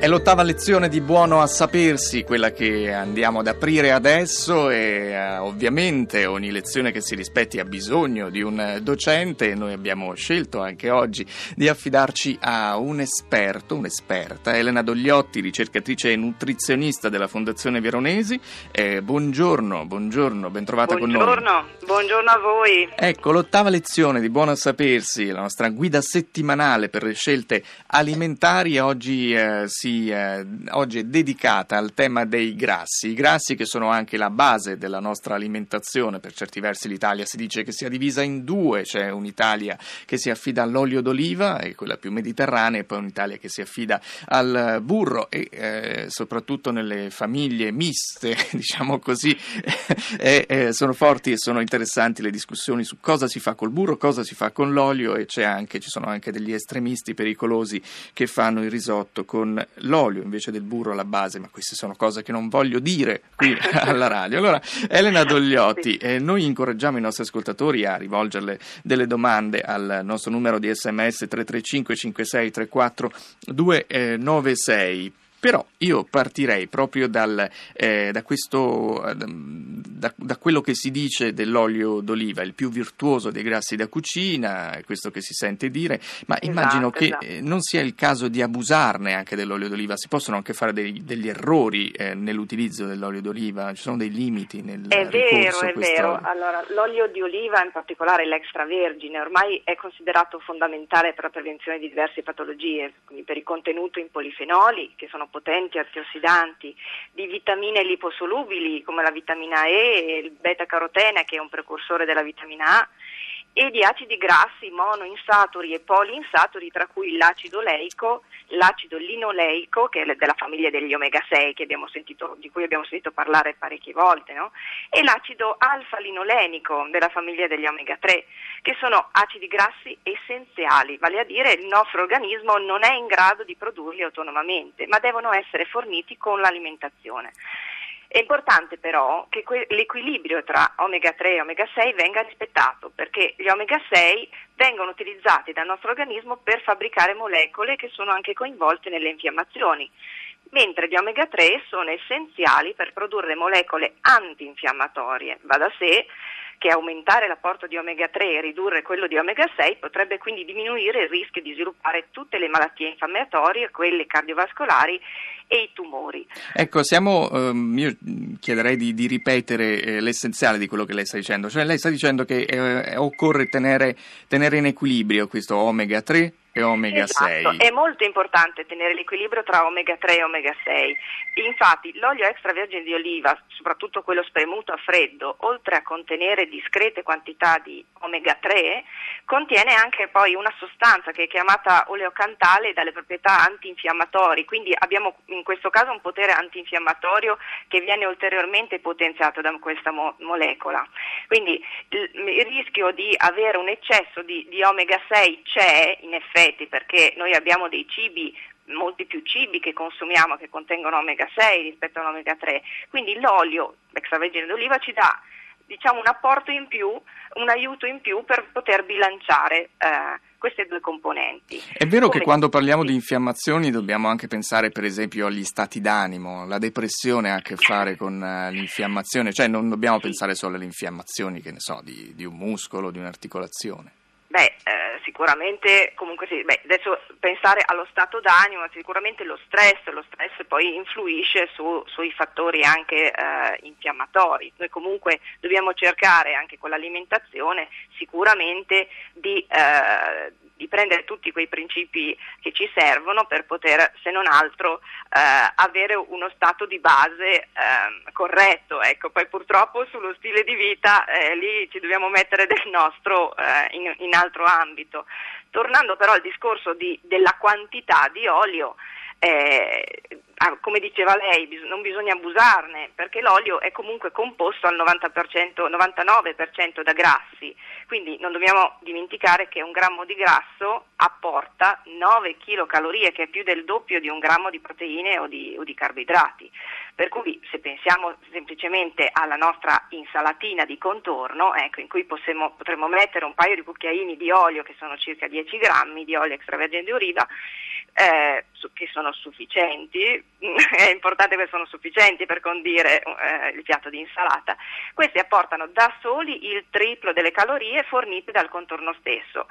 È l'ottava lezione di Buono a sapersi, quella che andiamo ad aprire adesso e eh, ovviamente ogni lezione che si rispetti ha bisogno di un docente e noi abbiamo scelto anche oggi di affidarci a un esperto, un'esperta, Elena Dogliotti, ricercatrice e nutrizionista della Fondazione Veronesi. Eh, buongiorno, buongiorno, ben trovata buongiorno, con noi. Buongiorno a voi. Ecco, l'ottava lezione di Buono a sapersi, la nostra guida settimanale per le scelte alimentari, oggi eh, si eh, oggi è dedicata al tema dei grassi, i grassi che sono anche la base della nostra alimentazione, per certi versi l'Italia si dice che sia divisa in due, c'è un'Italia che si affida all'olio d'oliva, e quella più mediterranea, e poi un'Italia che si affida al burro. E eh, soprattutto nelle famiglie miste, diciamo così, eh, eh, sono forti e sono interessanti le discussioni su cosa si fa col burro, cosa si fa con l'olio. E anche, ci sono anche degli estremisti pericolosi che fanno il risotto con l'olio invece del burro alla base, ma queste sono cose che non voglio dire qui alla radio. Allora, Elena Dogliotti, eh, noi incoraggiamo i nostri ascoltatori a rivolgerle delle domande al nostro numero di sms 335 56 34 296 però io partirei proprio dal, eh, da, questo, da, da, quello che si dice dell'olio d'oliva, il più virtuoso dei grassi da cucina, è questo che si sente dire, ma esatto, immagino che esatto. eh, non sia il caso di abusarne anche dell'olio d'oliva, si possono anche fare dei, degli errori eh, nell'utilizzo dell'olio d'oliva, ci sono dei limiti nel È vero, è vero. Allora, l'olio di oliva, in particolare l'extravergine, ormai è considerato fondamentale per la prevenzione di diverse patologie, quindi per il contenuto in polifenoli, che sono potenti antiossidanti, di vitamine liposolubili come la vitamina E e il beta-carotene che è un precursore della vitamina A e di acidi grassi monoinsaturi e poliinsaturi, tra cui l'acido leico, l'acido linoleico, che è della famiglia degli omega 6 sentito, di cui abbiamo sentito parlare parecchie volte, no? e l'acido alfa-linolenico della famiglia degli omega 3, che sono acidi grassi essenziali, vale a dire il nostro organismo non è in grado di produrli autonomamente, ma devono essere forniti con l'alimentazione. È importante però che que- l'equilibrio tra omega 3 e omega 6 venga rispettato perché gli omega 6 vengono utilizzati dal nostro organismo per fabbricare molecole che sono anche coinvolte nelle infiammazioni, mentre gli omega 3 sono essenziali per produrre molecole antinfiammatorie. Va da sé che aumentare l'apporto di omega 3 e ridurre quello di omega 6 potrebbe quindi diminuire il rischio di sviluppare tutte le malattie infiammatorie, quelle cardiovascolari e i tumori. Ecco, siamo, um, io chiederei di, di ripetere eh, l'essenziale di quello che lei sta dicendo, cioè lei sta dicendo che eh, occorre tenere, tenere in equilibrio questo omega 3 e omega esatto. 6. È molto importante tenere l'equilibrio tra omega 3 e omega 6. Infatti l'olio extravergine di oliva, soprattutto quello spremuto a freddo, oltre a contenere discrete quantità di omega 3, contiene anche poi una sostanza che è chiamata oleocantale dalle proprietà antinfiammatorie, quindi abbiamo in questo caso un potere antinfiammatorio che viene ulteriormente potenziato da questa mo- molecola. Quindi il, il, rischio di avere un eccesso di, di omega 6 c'è in effetti effetti perché noi abbiamo dei cibi molti più cibi che consumiamo che contengono omega 6 rispetto all'omega 3. Quindi l'olio extravergine d'oliva ci dà diciamo, un apporto in più, un aiuto in più per poter bilanciare eh, queste due componenti. È vero Come che quando parliamo di infiammazioni dobbiamo anche pensare per esempio agli stati d'animo, la depressione ha a che fare con uh, l'infiammazione, cioè non dobbiamo pensare solo alle infiammazioni, che ne so, di, di un muscolo, di un'articolazione. Beh, eh, sicuramente, comunque sì, beh, adesso pensare allo stato d'animo, sicuramente lo stress, lo stress poi influisce su, sui fattori anche eh, infiammatori. Noi comunque dobbiamo cercare anche con l'alimentazione sicuramente di, eh, di prendere tutti quei principi che ci servono per poter, se non altro, eh, avere uno stato di base eh, corretto. Ecco, poi purtroppo sullo stile di vita eh, lì ci dobbiamo mettere del nostro eh, in, in, altro ambito. Tornando però al discorso di, della quantità di olio, eh, come diceva lei, non bisogna abusarne perché l'olio è comunque composto al 90%, 99% da grassi, quindi non dobbiamo dimenticare che un grammo di grasso apporta 9 kcal, che è più del doppio di un grammo di proteine o di, o di carboidrati. Per cui se pensiamo semplicemente alla nostra insalatina di contorno, ecco, in cui possiamo, potremmo mettere un paio di cucchiaini di olio, che sono circa 10 grammi di olio extravergine di oliva, eh, che sono sufficienti, è importante che sono sufficienti per condire eh, il piatto di insalata, questi apportano da soli il triplo delle calorie fornite dal contorno stesso.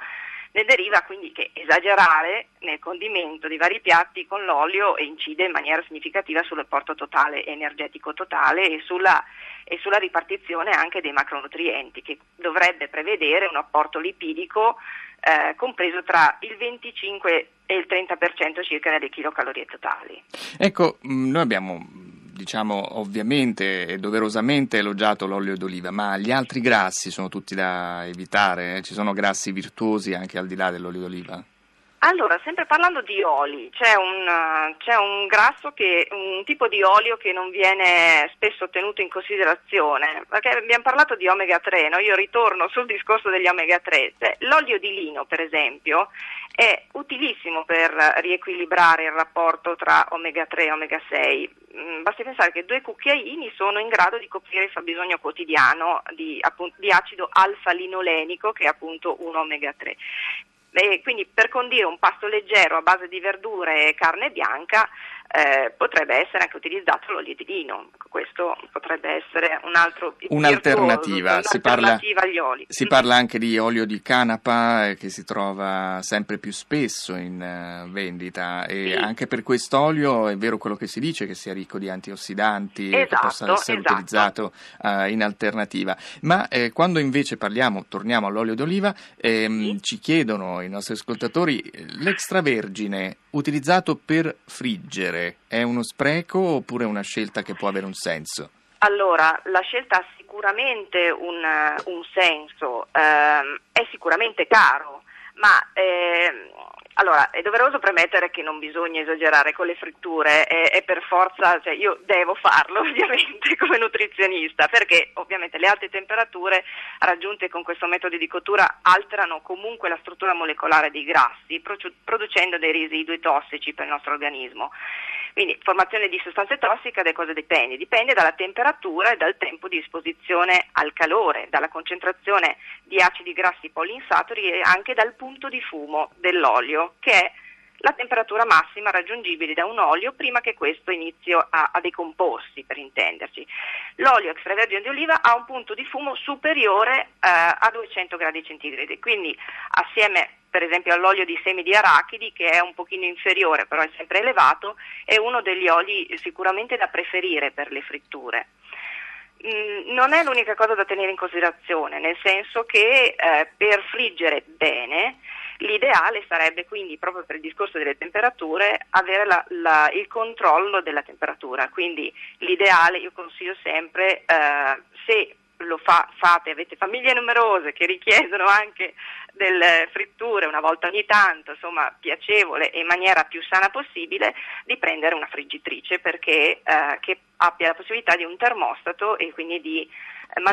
Ne deriva quindi che esagerare nel condimento di vari piatti con l'olio incide in maniera significativa sull'apporto totale energetico totale e sulla, e sulla ripartizione anche dei macronutrienti, che dovrebbe prevedere un apporto lipidico eh, compreso tra il 25 e il 30% circa delle kilocalorie totali. Ecco, mm, noi abbiamo diciamo ovviamente e doverosamente elogiato l'olio d'oliva, ma gli altri grassi sono tutti da evitare? Eh? Ci sono grassi virtuosi anche al di là dell'olio d'oliva? Allora, sempre parlando di oli, c'è un, c'è un grasso che, un tipo di olio che non viene spesso tenuto in considerazione, perché abbiamo parlato di omega 3, no? io ritorno sul discorso degli omega 3, cioè, l'olio di lino per esempio è utilissimo per riequilibrare il rapporto tra omega 3 e omega 6, mm, basti pensare che due cucchiaini sono in grado di coprire il fabbisogno quotidiano di, appunto, di acido alfa-linolenico che è appunto un omega 3. E quindi per condire un pasto leggero a base di verdure e carne bianca eh, potrebbe essere anche utilizzato l'olio di lino. Questo potrebbe essere un altro un'alternativa. Virtuoso, si, parla, agli oli. si parla anche di olio di canapa eh, che si trova sempre più spesso in uh, vendita e sì. anche per quest'olio è vero quello che si dice che sia ricco di antiossidanti esatto, e che possa essere esatto. utilizzato uh, in alternativa. Ma eh, quando invece parliamo, torniamo all'olio d'oliva, ehm, sì. ci chiedono i nostri ascoltatori l'extravergine utilizzato per friggere è uno spreco oppure una scelta che può avere un senso? Allora, la scelta ha sicuramente un, un senso, ehm, è sicuramente caro, ma eh, allora, è doveroso premettere che non bisogna esagerare con le fritture, è, è per forza, cioè io devo farlo ovviamente come nutrizionista, perché ovviamente le alte temperature raggiunte con questo metodo di cottura alterano comunque la struttura molecolare dei grassi, producendo dei residui tossici per il nostro organismo. Quindi formazione di sostanze tossiche da cosa dipende? Dipende dalla temperatura e dal tempo di esposizione al calore, dalla concentrazione di acidi grassi poliinsaturi e anche dal punto di fumo dell'olio, che è la temperatura massima raggiungibile da un olio prima che questo inizi a, a, decomporsi, per intenderci. L'olio extravergine di oliva ha un punto di fumo superiore eh, a 200 gradi centigradi, quindi assieme per esempio all'olio di semi di arachidi che è un pochino inferiore, però è sempre elevato, è uno degli oli sicuramente da preferire per le fritture. Mm, non è l'unica cosa da tenere in considerazione, nel senso che eh, per friggere bene l'ideale sarebbe quindi, proprio per il discorso delle temperature, avere la, la, il controllo della temperatura. Quindi l'ideale, io consiglio sempre, eh, se lo fa, fate, avete famiglie numerose che richiedono anche delle fritture una volta ogni tanto, insomma piacevole e in maniera più sana possibile, di prendere una friggitrice perché eh, che abbia la possibilità di un termostato e quindi di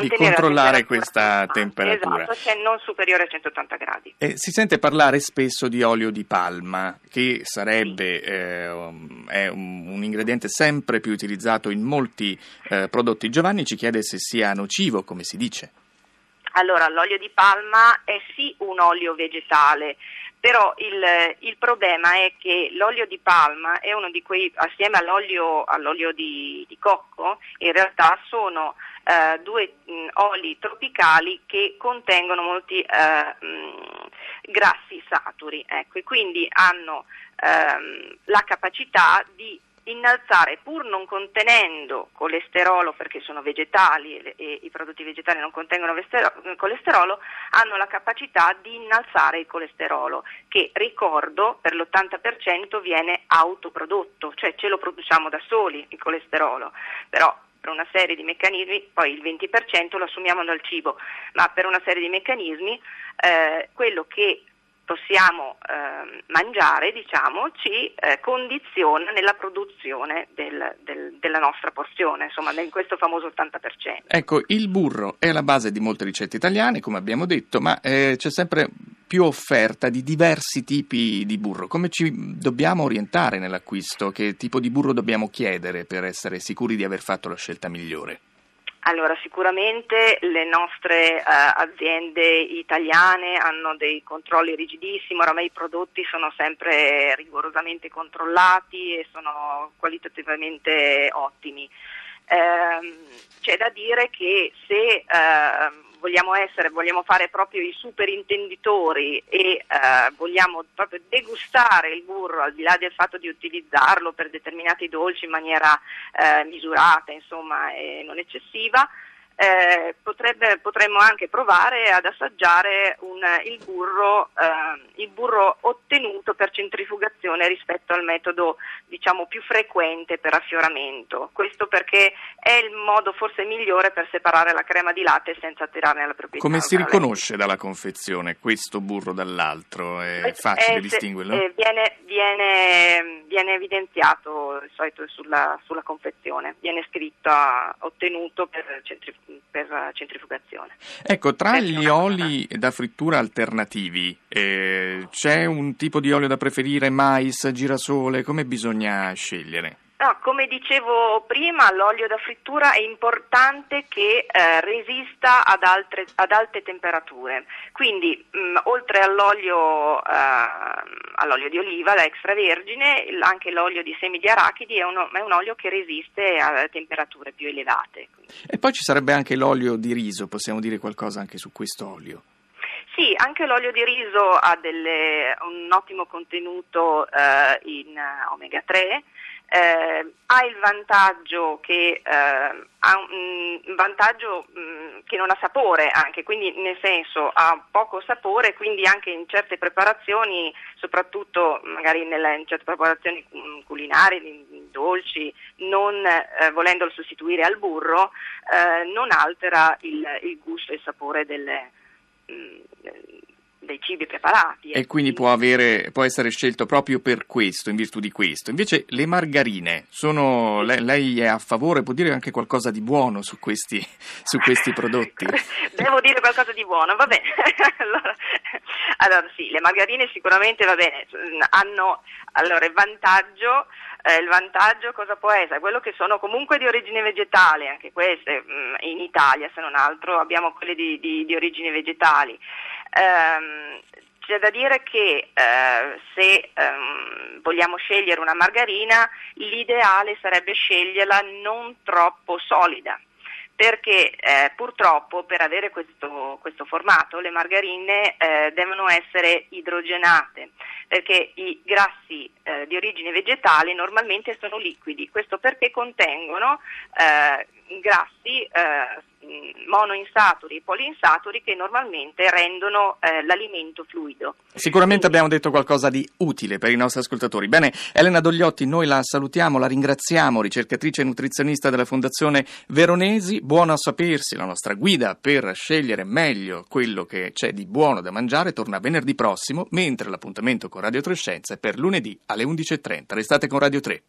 di controllare questa temperatura. Esatto, cioè non superiore a 180 gradi. Eh, si sente parlare spesso di olio di palma, che sarebbe sì. eh, un, un, ingrediente sempre più utilizzato in molti eh, prodotti. Giovanni ci chiede se sia nocivo, come si dice. Allora, l'olio di palma è sì un olio vegetale, però il, il, problema è che l'olio di palma è uno di quei, assieme all'olio, all'olio di, di, cocco, in realtà sono eh, due mh, oli tropicali che contengono molti eh, mh, grassi saturi, ecco, e quindi hanno ehm, la capacità di innalzare pur non contenendo colesterolo perché sono vegetali e, e, i prodotti vegetali non contengono colesterolo hanno la capacità di innalzare il colesterolo che ricordo per l'80% viene autoprodotto cioè ce lo produciamo da soli il colesterolo però per una serie di meccanismi, poi il 20% lo assumiamo dal cibo, ma per una serie di meccanismi eh, quello che possiamo eh, mangiare, diciamo, ci eh, condiziona nella produzione del, del, della nostra porzione, insomma, in questo famoso 80%. Ecco, il burro è la base di molte ricette italiane, come abbiamo detto, ma eh, c'è sempre più offerta di diversi tipi di burro. Come ci dobbiamo orientare nell'acquisto? Che tipo di burro dobbiamo chiedere per essere sicuri di aver fatto la scelta migliore? Allora, sicuramente le nostre uh, aziende italiane hanno dei controlli rigidissimi, oramai i prodotti sono sempre rigorosamente controllati e sono qualitativamente ottimi. Uh, c'è da dire che se uh, vogliamo essere, vogliamo fare proprio i superintenditori e eh, vogliamo proprio degustare il burro al di là del fatto di utilizzarlo per determinati dolci in maniera eh, misurata, insomma, e non eccessiva, eh, potrebbe, potremmo anche provare ad assaggiare un, il, burro, eh, il, burro, ottenuto per centrifugazione rispetto al metodo diciamo, più frequente per affioramento. Questo perché è il modo forse migliore per separare la crema di latte senza tirarne la proprietà. Come si riconosce dalla confezione questo burro dall'altro? È eh, facile eh, distinguerlo? Eh, viene, viene, viene, evidenziato di solito sulla, sulla confezione, viene scritto ottenuto per centrifugazione per centrifugazione. Ecco, tra gli oli da frittura alternativi eh, c'è un tipo di olio da preferire, mais, girasole, come bisogna scegliere? No, come dicevo prima, l'olio da frittura è importante che eh, resista ad, altre, ad, alte temperature. Quindi, mh, mm, oltre all'olio, eh, all'olio, di oliva, da extravergine, anche l'olio di semi di arachidi è, uno, è, un olio che resiste a temperature più elevate. E poi ci sarebbe anche l'olio di riso, possiamo dire qualcosa anche su questo olio? Sì, anche l'olio di riso ha delle, un ottimo contenuto eh, in omega 3 eh, ha il vantaggio che, eh, ha un vantaggio mh, mm, che non ha sapore anche, quindi nel senso ha poco sapore, quindi anche in certe preparazioni, soprattutto magari nelle, in certe preparazioni culinarie, dolci, non eh, volendolo sostituire al burro, eh, non altera il, il, gusto e il sapore delle, mh, mm, dei cibi preparati. E, quindi può, avere, può, essere scelto proprio per questo, in virtù di questo. Invece le margarine, sono, lei, lei, è a favore, può dire anche qualcosa di buono su questi, su questi prodotti? Devo dire qualcosa di buono, va bene. allora, allora, sì, le margarine sicuramente va bene, hanno allora, il vantaggio eh, il vantaggio cosa può essere? Quello che sono comunque di origine vegetale, anche queste mh, mm, in Italia se non altro abbiamo quelle di, di, di origine vegetali. Um, c'è da dire che eh, se ehm, vogliamo scegliere una margarina, l'ideale sarebbe sceglierla non troppo solida, perché eh, purtroppo per avere questo, questo, formato le margarine eh, devono essere idrogenate, perché i grassi eh, di origine vegetale normalmente sono liquidi, questo perché contengono eh, grassi eh, monoinsaturi e poliinsaturi che normalmente rendono eh, l'alimento fluido. Sicuramente Quindi... abbiamo detto qualcosa di utile per i nostri ascoltatori. Bene, Elena Dogliotti, noi la salutiamo, la ringraziamo, ricercatrice e nutrizionista della Fondazione Veronesi. Buono a sapersi, la nostra guida per scegliere meglio quello che c'è di buono da mangiare torna venerdì prossimo, mentre l'appuntamento con Radio 3 Scienze è per lunedì alle 11.30. Restate con Radio 3.